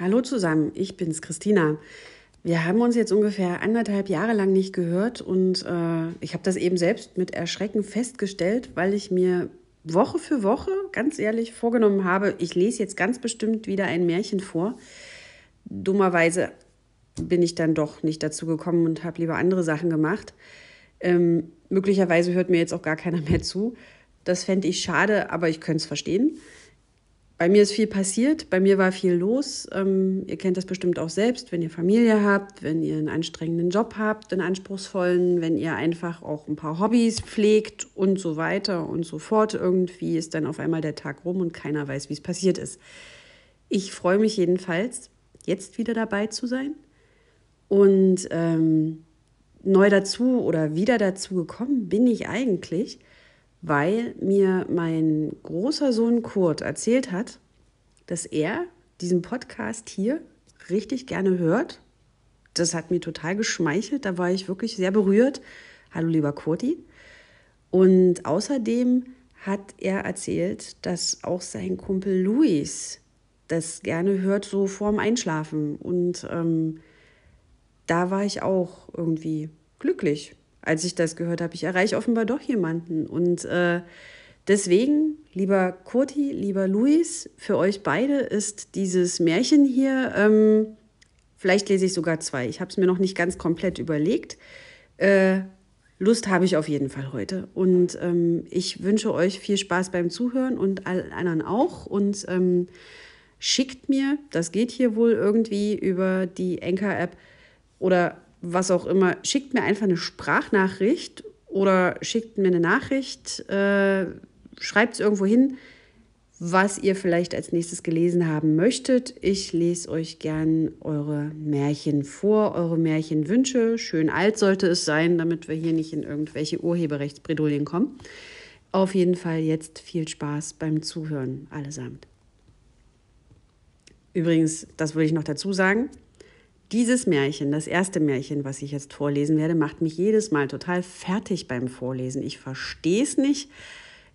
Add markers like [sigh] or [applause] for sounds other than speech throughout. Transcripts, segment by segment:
Hallo zusammen, ich bin's, Christina. Wir haben uns jetzt ungefähr anderthalb Jahre lang nicht gehört und äh, ich habe das eben selbst mit Erschrecken festgestellt, weil ich mir Woche für Woche ganz ehrlich vorgenommen habe, ich lese jetzt ganz bestimmt wieder ein Märchen vor. Dummerweise bin ich dann doch nicht dazu gekommen und habe lieber andere Sachen gemacht. Ähm, möglicherweise hört mir jetzt auch gar keiner mehr zu. Das fände ich schade, aber ich könnte es verstehen. Bei mir ist viel passiert, bei mir war viel los. Ähm, ihr kennt das bestimmt auch selbst, wenn ihr Familie habt, wenn ihr einen anstrengenden Job habt, einen anspruchsvollen, wenn ihr einfach auch ein paar Hobbys pflegt und so weiter und so fort. Irgendwie ist dann auf einmal der Tag rum und keiner weiß, wie es passiert ist. Ich freue mich jedenfalls, jetzt wieder dabei zu sein. Und ähm, neu dazu oder wieder dazu gekommen bin ich eigentlich, weil mir mein großer Sohn Kurt erzählt hat, dass er diesen Podcast hier richtig gerne hört. Das hat mir total geschmeichelt, da war ich wirklich sehr berührt. Hallo lieber Kurti. Und außerdem hat er erzählt, dass auch sein Kumpel Luis das gerne hört, so vorm Einschlafen. Und ähm, da war ich auch irgendwie glücklich als ich das gehört habe. Ich erreiche offenbar doch jemanden. Und äh, deswegen, lieber Kurti, lieber Luis, für euch beide ist dieses Märchen hier, ähm, vielleicht lese ich sogar zwei. Ich habe es mir noch nicht ganz komplett überlegt. Äh, Lust habe ich auf jeden Fall heute. Und ähm, ich wünsche euch viel Spaß beim Zuhören und allen anderen auch. Und ähm, schickt mir, das geht hier wohl irgendwie über die Anchor-App oder was auch immer, schickt mir einfach eine Sprachnachricht oder schickt mir eine Nachricht, äh, schreibt es irgendwo hin, was ihr vielleicht als nächstes gelesen haben möchtet. Ich lese euch gern eure Märchen vor, eure Märchenwünsche. Schön alt sollte es sein, damit wir hier nicht in irgendwelche Urheberrechtsbredouillen kommen. Auf jeden Fall jetzt viel Spaß beim Zuhören allesamt. Übrigens, das will ich noch dazu sagen, dieses Märchen, das erste Märchen, was ich jetzt vorlesen werde, macht mich jedes Mal total fertig beim Vorlesen. Ich verstehe es nicht.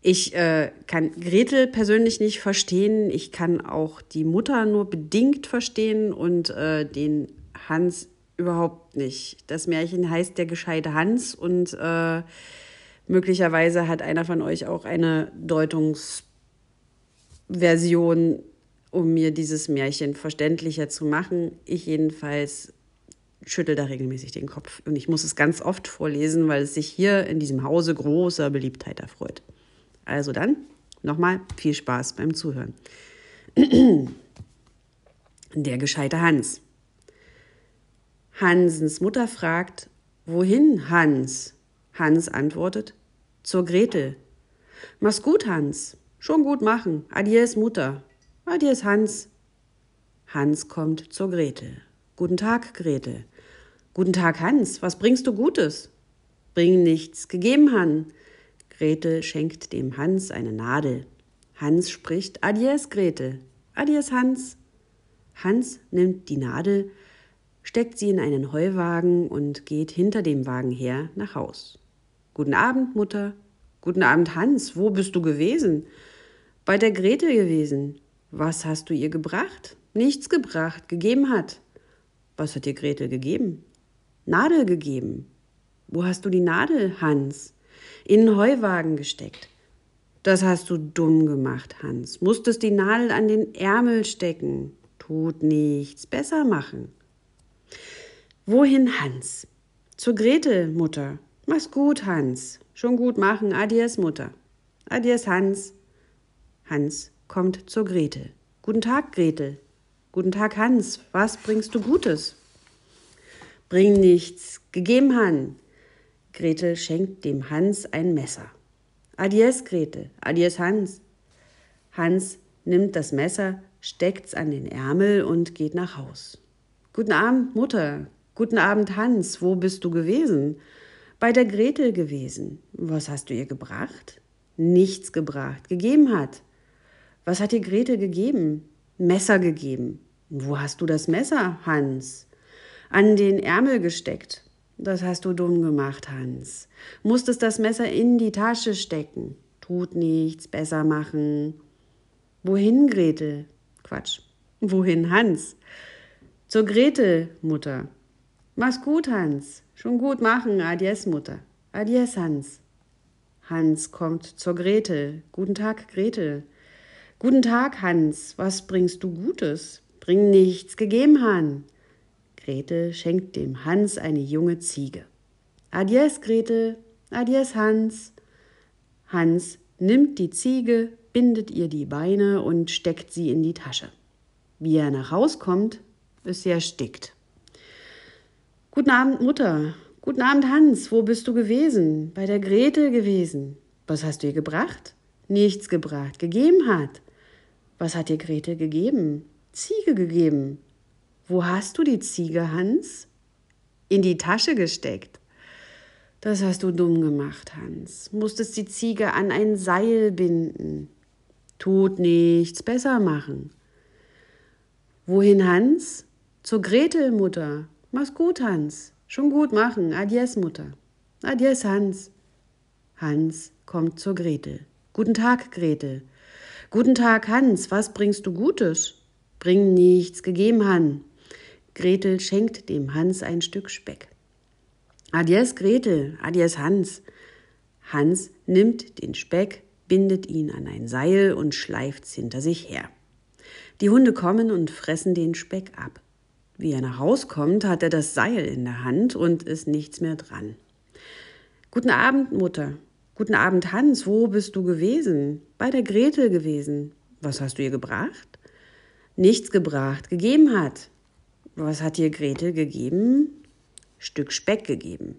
Ich äh, kann Gretel persönlich nicht verstehen. Ich kann auch die Mutter nur bedingt verstehen und äh, den Hans überhaupt nicht. Das Märchen heißt Der gescheite Hans und äh, möglicherweise hat einer von euch auch eine Deutungsversion um mir dieses Märchen verständlicher zu machen. Ich jedenfalls schüttel da regelmäßig den Kopf. Und ich muss es ganz oft vorlesen, weil es sich hier in diesem Hause großer Beliebtheit erfreut. Also dann nochmal viel Spaß beim Zuhören. [clears throat] Der gescheite Hans. Hansens Mutter fragt, wohin, Hans? Hans antwortet, zur Gretel. Mach's gut, Hans. Schon gut machen. Adies, Mutter. Ah, dir ist Hans. Hans kommt zur Gretel. Guten Tag, Gretel. Guten Tag, Hans. Was bringst du Gutes? Bring nichts. Gegeben, Han. Gretel schenkt dem Hans eine Nadel. Hans spricht Adies, Gretel. Adies, Hans. Hans nimmt die Nadel, steckt sie in einen Heuwagen und geht hinter dem Wagen her nach Haus. Guten Abend, Mutter. Guten Abend, Hans. Wo bist du gewesen? Bei der Gretel gewesen. Was hast du ihr gebracht? Nichts gebracht, gegeben hat. Was hat dir Gretel gegeben? Nadel gegeben. Wo hast du die Nadel, Hans? In den Heuwagen gesteckt. Das hast du dumm gemacht, Hans. Musstest die Nadel an den Ärmel stecken. Tut nichts. Besser machen. Wohin, Hans? Zur Gretel, Mutter. Mach's gut, Hans. Schon gut machen. Adies, Mutter. Adies, Hans. Hans kommt zur Gretel. Guten Tag, Gretel. Guten Tag, Hans. Was bringst du Gutes? Bring nichts. Gegeben, Han. Gretel schenkt dem Hans ein Messer. Adies, Gretel. Adies, Hans. Hans nimmt das Messer, steckt's an den Ärmel und geht nach Haus. Guten Abend, Mutter. Guten Abend, Hans. Wo bist du gewesen? Bei der Gretel gewesen. Was hast du ihr gebracht? Nichts gebracht. Gegeben hat. Was hat dir Grete gegeben? Messer gegeben. Wo hast du das Messer, Hans? An den Ärmel gesteckt. Das hast du dumm gemacht, Hans. Musstest das Messer in die Tasche stecken. Tut nichts, besser machen. Wohin, Gretel? Quatsch. Wohin, Hans? Zur Gretel, Mutter. Mach's gut, Hans. Schon gut machen. Adies, Mutter. Adies, Hans. Hans kommt zur Gretel. Guten Tag, Gretel. Guten Tag, Hans. Was bringst du Gutes? Bring nichts gegeben, Han. Gretel schenkt dem Hans eine junge Ziege. Adies, Gretel. Adies, Hans. Hans nimmt die Ziege, bindet ihr die Beine und steckt sie in die Tasche. Wie er nach Haus kommt, ist sie erstickt. Guten Abend, Mutter. Guten Abend, Hans. Wo bist du gewesen? Bei der Gretel gewesen. Was hast du ihr gebracht? Nichts gebracht. Gegeben hat. Was hat dir Gretel gegeben? Ziege gegeben. Wo hast du die Ziege, Hans? In die Tasche gesteckt. Das hast du dumm gemacht, Hans. Musstest die Ziege an ein Seil binden. Tut nichts, besser machen. Wohin, Hans? Zur Gretel, Mutter. Mach's gut, Hans. Schon gut machen. Adies, Mutter. Adies, Hans. Hans kommt zur Gretel. Guten Tag, Gretel. Guten Tag, Hans. Was bringst du Gutes? Bring nichts, gegeben, Han. Gretel schenkt dem Hans ein Stück Speck. Adies, Gretel. Adies, Hans. Hans nimmt den Speck, bindet ihn an ein Seil und schleift's hinter sich her. Die Hunde kommen und fressen den Speck ab. Wie er nach Haus kommt, hat er das Seil in der Hand und ist nichts mehr dran. Guten Abend, Mutter. Guten Abend, Hans. Wo bist du gewesen? Bei der Gretel gewesen. Was hast du ihr gebracht? Nichts gebracht, gegeben hat. Was hat dir Gretel gegeben? Stück Speck gegeben.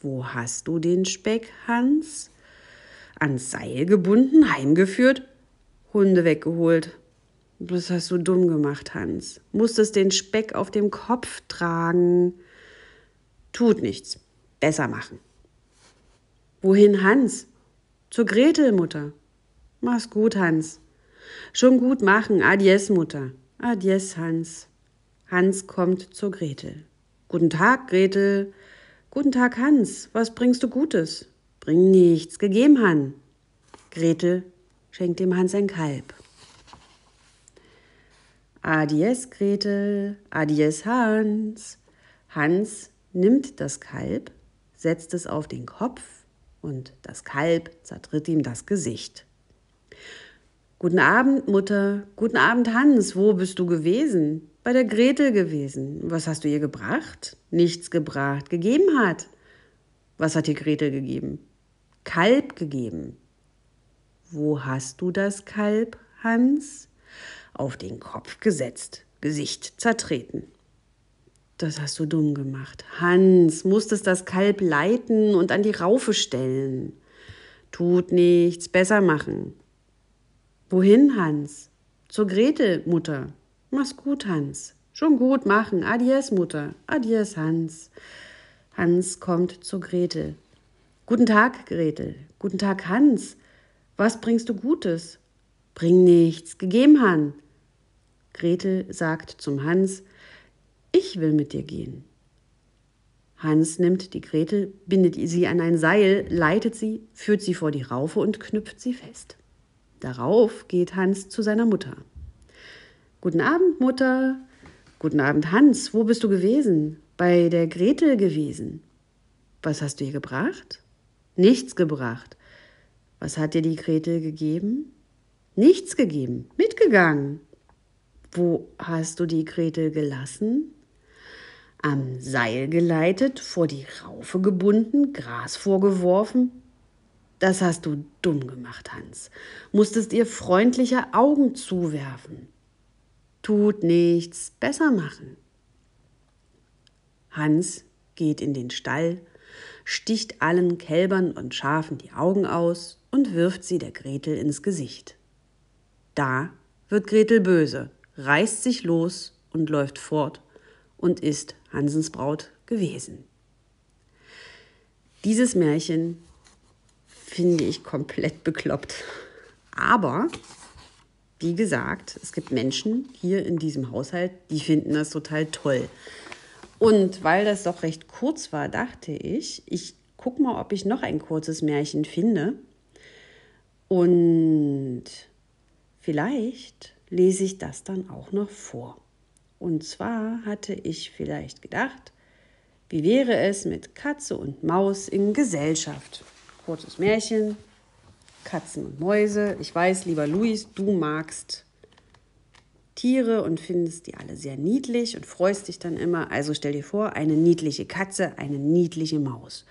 Wo hast du den Speck, Hans? Ans Seil gebunden, heimgeführt, Hunde weggeholt. Das hast du dumm gemacht, Hans. Musstest den Speck auf dem Kopf tragen. Tut nichts. Besser machen. Wohin, Hans? Zur Gretel, Mutter. Mach's gut, Hans. Schon gut machen. Adies, Mutter. Adies, Hans. Hans kommt zur Gretel. Guten Tag, Gretel. Guten Tag, Hans. Was bringst du Gutes? Bring nichts. Gegeben, Han. Gretel schenkt dem Hans ein Kalb. Adies, Gretel, adies, Hans. Hans nimmt das Kalb, setzt es auf den Kopf und das Kalb zertritt ihm das Gesicht. Guten Abend, Mutter. Guten Abend, Hans. Wo bist du gewesen? Bei der Gretel gewesen. Was hast du ihr gebracht? Nichts gebracht. Gegeben hat. Was hat dir Gretel gegeben? Kalb gegeben. Wo hast du das Kalb, Hans? auf den Kopf gesetzt, Gesicht zertreten. Das hast du dumm gemacht. Hans, musstest das Kalb leiten und an die Raufe stellen. Tut nichts, besser machen. Wohin, Hans? Zur Gretel, Mutter. Mach's gut, Hans. Schon gut machen. Adies, Mutter. Adies, Hans. Hans kommt zur Gretel. Guten Tag, Gretel. Guten Tag, Hans. Was bringst du Gutes? Bring nichts. Gegeben, Han. Gretel sagt zum Hans, ich will mit dir gehen. Hans nimmt die Gretel, bindet sie an ein Seil, leitet sie, führt sie vor die Raufe und knüpft sie fest. Darauf geht Hans zu seiner Mutter. Guten Abend, Mutter. Guten Abend, Hans. Wo bist du gewesen? Bei der Gretel gewesen. Was hast du ihr gebracht? Nichts gebracht. Was hat dir die Gretel gegeben? Nichts gegeben. Mitgegangen. Wo hast du die Gretel gelassen? Am Seil geleitet, vor die Raufe gebunden, Gras vorgeworfen? Das hast du dumm gemacht, Hans. Musstest ihr freundliche Augen zuwerfen. Tut nichts, besser machen. Hans geht in den Stall, sticht allen Kälbern und Schafen die Augen aus und wirft sie der Gretel ins Gesicht. Da wird Gretel böse reißt sich los und läuft fort und ist Hansens Braut gewesen. Dieses Märchen finde ich komplett bekloppt. Aber, wie gesagt, es gibt Menschen hier in diesem Haushalt, die finden das total toll. Und weil das doch recht kurz war, dachte ich, ich gucke mal, ob ich noch ein kurzes Märchen finde. Und vielleicht lese ich das dann auch noch vor. Und zwar hatte ich vielleicht gedacht, wie wäre es mit Katze und Maus in Gesellschaft? Kurzes Märchen, Katzen und Mäuse. Ich weiß, lieber Luis, du magst Tiere und findest die alle sehr niedlich und freust dich dann immer. Also stell dir vor, eine niedliche Katze, eine niedliche Maus.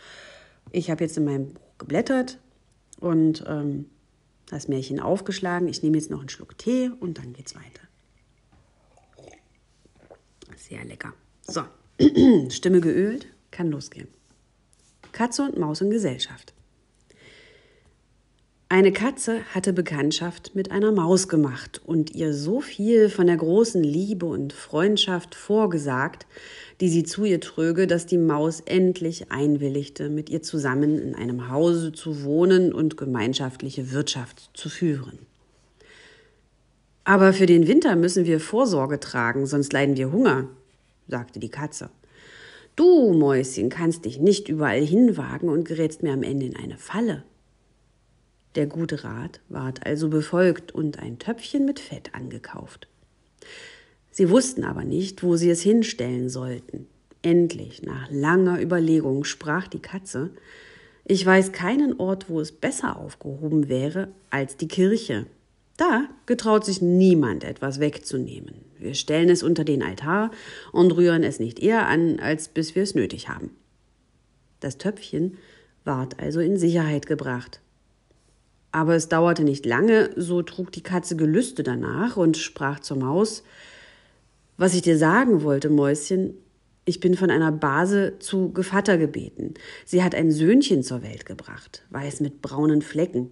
Ich habe jetzt in meinem Buch geblättert und ähm, das Märchen aufgeschlagen. Ich nehme jetzt noch einen Schluck Tee und dann geht's weiter. Sehr lecker. So, [clears throat] Stimme geölt, kann losgehen. Katze und Maus in Gesellschaft. Eine Katze hatte Bekanntschaft mit einer Maus gemacht und ihr so viel von der großen Liebe und Freundschaft vorgesagt, die sie zu ihr tröge, dass die Maus endlich einwilligte, mit ihr zusammen in einem Hause zu wohnen und gemeinschaftliche Wirtschaft zu führen. Aber für den Winter müssen wir Vorsorge tragen, sonst leiden wir Hunger, sagte die Katze. Du, Mäuschen, kannst dich nicht überall hinwagen und gerätst mir am Ende in eine Falle. Der gute Rat ward also befolgt und ein Töpfchen mit Fett angekauft. Sie wussten aber nicht, wo sie es hinstellen sollten. Endlich, nach langer Überlegung, sprach die Katze Ich weiß keinen Ort, wo es besser aufgehoben wäre als die Kirche. Da getraut sich niemand etwas wegzunehmen. Wir stellen es unter den Altar und rühren es nicht eher an, als bis wir es nötig haben. Das Töpfchen ward also in Sicherheit gebracht. Aber es dauerte nicht lange, so trug die Katze Gelüste danach und sprach zur Maus Was ich dir sagen wollte, Mäuschen, ich bin von einer Base zu Gevatter gebeten. Sie hat ein Söhnchen zur Welt gebracht, weiß mit braunen Flecken.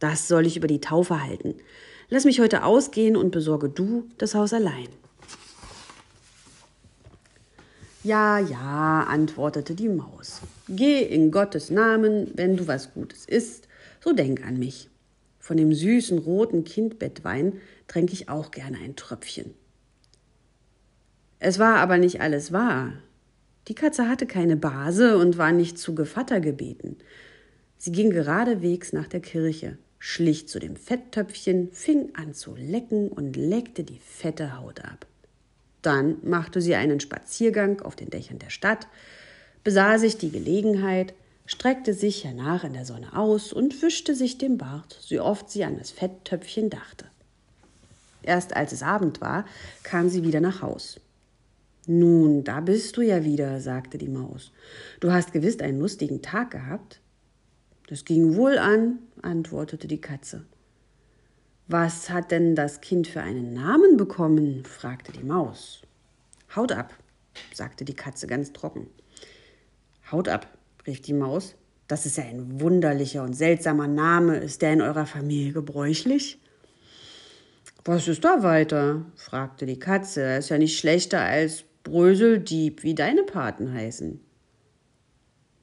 Das soll ich über die Taufe halten. Lass mich heute ausgehen und besorge du das Haus allein. Ja, ja, antwortete die Maus. Geh in Gottes Namen, wenn du was Gutes isst, so denk an mich. Von dem süßen roten Kindbettwein tränke ich auch gerne ein Tröpfchen. Es war aber nicht alles wahr. Die Katze hatte keine Base und war nicht zu Gevatter gebeten. Sie ging geradewegs nach der Kirche, schlich zu dem Fetttöpfchen, fing an zu lecken und leckte die fette Haut ab. Dann machte sie einen Spaziergang auf den Dächern der Stadt, besah sich die Gelegenheit, streckte sich hernach in der Sonne aus und wischte sich den Bart, so oft sie an das Fetttöpfchen dachte. Erst als es Abend war, kam sie wieder nach Haus. Nun, da bist du ja wieder, sagte die Maus. Du hast gewiss einen lustigen Tag gehabt. Das ging wohl an, antwortete die Katze. Was hat denn das Kind für einen Namen bekommen? fragte die Maus. Haut ab, sagte die Katze ganz trocken. Haut ab, rief die Maus. Das ist ja ein wunderlicher und seltsamer Name. Ist der in eurer Familie gebräuchlich? Was ist da weiter? fragte die Katze. Er ist ja nicht schlechter als Bröseldieb, wie deine Paten heißen.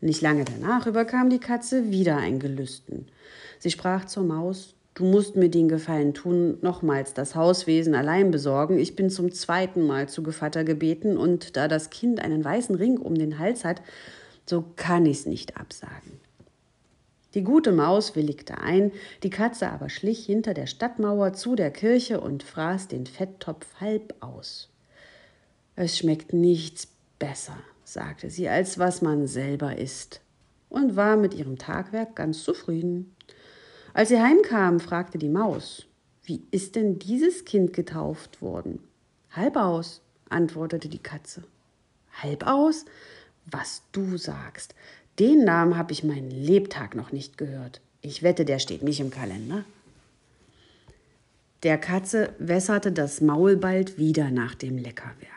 Nicht lange danach überkam die Katze wieder ein Gelüsten. Sie sprach zur Maus Du musst mir den Gefallen tun, nochmals das Hauswesen allein besorgen. Ich bin zum zweiten Mal zu Gevatter gebeten, und da das Kind einen weißen Ring um den Hals hat, so kann ich's nicht absagen. Die gute Maus willigte ein, die Katze aber schlich hinter der Stadtmauer zu der Kirche und fraß den Fetttopf halb aus. Es schmeckt nichts besser, sagte sie, als was man selber isst, und war mit ihrem Tagwerk ganz zufrieden. Als sie heimkam, fragte die Maus, wie ist denn dieses Kind getauft worden? Halb aus, antwortete die Katze. Halb aus? Was du sagst. Den Namen habe ich meinen Lebtag noch nicht gehört. Ich wette, der steht nicht im Kalender. Der Katze wässerte das Maul bald wieder nach dem Leckerwerk.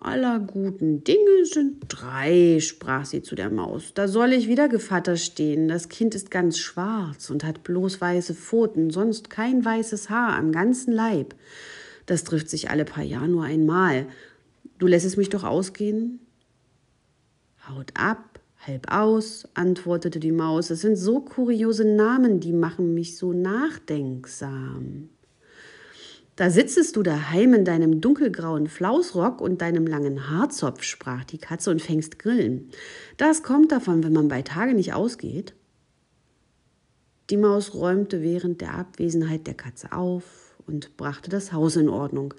Aller guten Dinge sind drei, sprach sie zu der Maus. Da soll ich wieder Gevatter stehen. Das Kind ist ganz schwarz und hat bloß weiße Pfoten, sonst kein weißes Haar am ganzen Leib. Das trifft sich alle paar Jahre nur einmal. Du lässest mich doch ausgehen? Haut ab, halb aus, antwortete die Maus. Es sind so kuriose Namen, die machen mich so nachdenksam. Da sitzest du daheim in deinem dunkelgrauen Flausrock und deinem langen Haarzopf, sprach die Katze und fängst Grillen. Das kommt davon, wenn man bei Tage nicht ausgeht. Die Maus räumte während der Abwesenheit der Katze auf und brachte das Haus in Ordnung.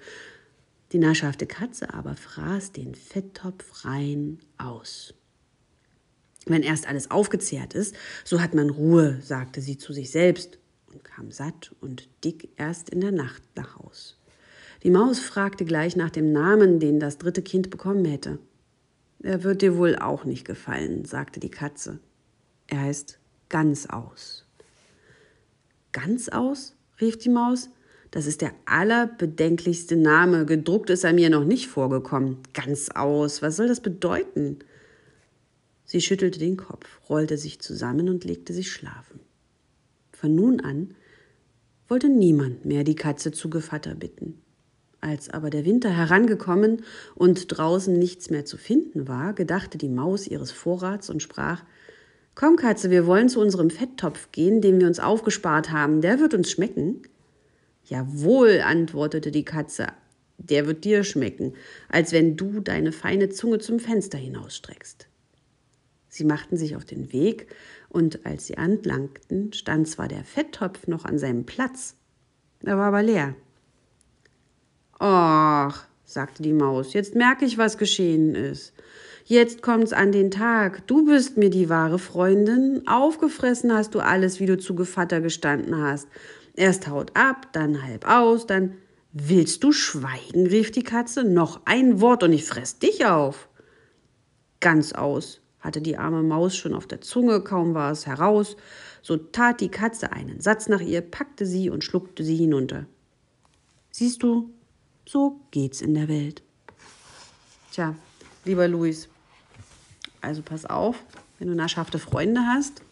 Die naschhafte Katze aber fraß den Fetttopf rein aus. Wenn erst alles aufgezehrt ist, so hat man Ruhe, sagte sie zu sich selbst und kam satt und dick erst in der Nacht nach Haus. Die Maus fragte gleich nach dem Namen, den das dritte Kind bekommen hätte. Er wird dir wohl auch nicht gefallen, sagte die Katze. Er heißt Ganz aus. Ganz aus? rief die Maus. Das ist der allerbedenklichste Name. Gedruckt ist er mir noch nicht vorgekommen. Ganz aus. Was soll das bedeuten? Sie schüttelte den Kopf, rollte sich zusammen und legte sich schlafen. Von nun an wollte niemand mehr die Katze zu Gevatter bitten. Als aber der Winter herangekommen und draußen nichts mehr zu finden war, gedachte die Maus ihres Vorrats und sprach Komm, Katze, wir wollen zu unserem Fetttopf gehen, den wir uns aufgespart haben. Der wird uns schmecken. Jawohl, antwortete die Katze, der wird dir schmecken, als wenn du deine feine Zunge zum Fenster hinausstreckst. Sie machten sich auf den Weg, und als sie anlangten, stand zwar der Fetttopf noch an seinem Platz, er war aber leer. Ach, sagte die Maus, jetzt merke ich, was geschehen ist. Jetzt kommt's an den Tag. Du bist mir die wahre Freundin. Aufgefressen hast du alles, wie du zu Gevatter gestanden hast. Erst haut ab, dann halb aus, dann. Willst du schweigen? rief die Katze. Noch ein Wort und ich fress dich auf. Ganz aus, hatte die arme Maus schon auf der Zunge, kaum war es heraus. So tat die Katze einen Satz nach ihr, packte sie und schluckte sie hinunter. Siehst du, so geht's in der Welt. Tja, lieber Luis, also pass auf, wenn du naschhafte Freunde hast,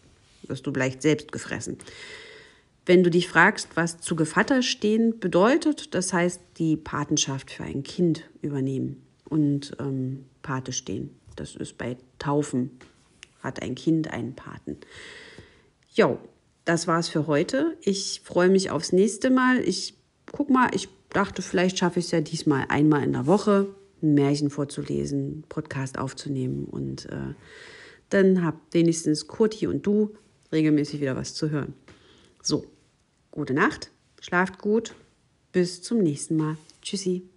wirst du vielleicht selbst gefressen. Wenn du dich fragst, was zu Gevatter stehen bedeutet, das heißt die Patenschaft für ein Kind übernehmen und ähm, Pate stehen. Das ist bei Taufen, hat ein Kind einen Paten. Jo, das war's für heute. Ich freue mich aufs nächste Mal. Ich guck mal, ich dachte, vielleicht schaffe ich es ja diesmal einmal in der Woche, ein Märchen vorzulesen, Podcast aufzunehmen und äh, dann habt wenigstens Kurti und du regelmäßig wieder was zu hören. So, gute Nacht, schlaft gut, bis zum nächsten Mal. Tschüssi.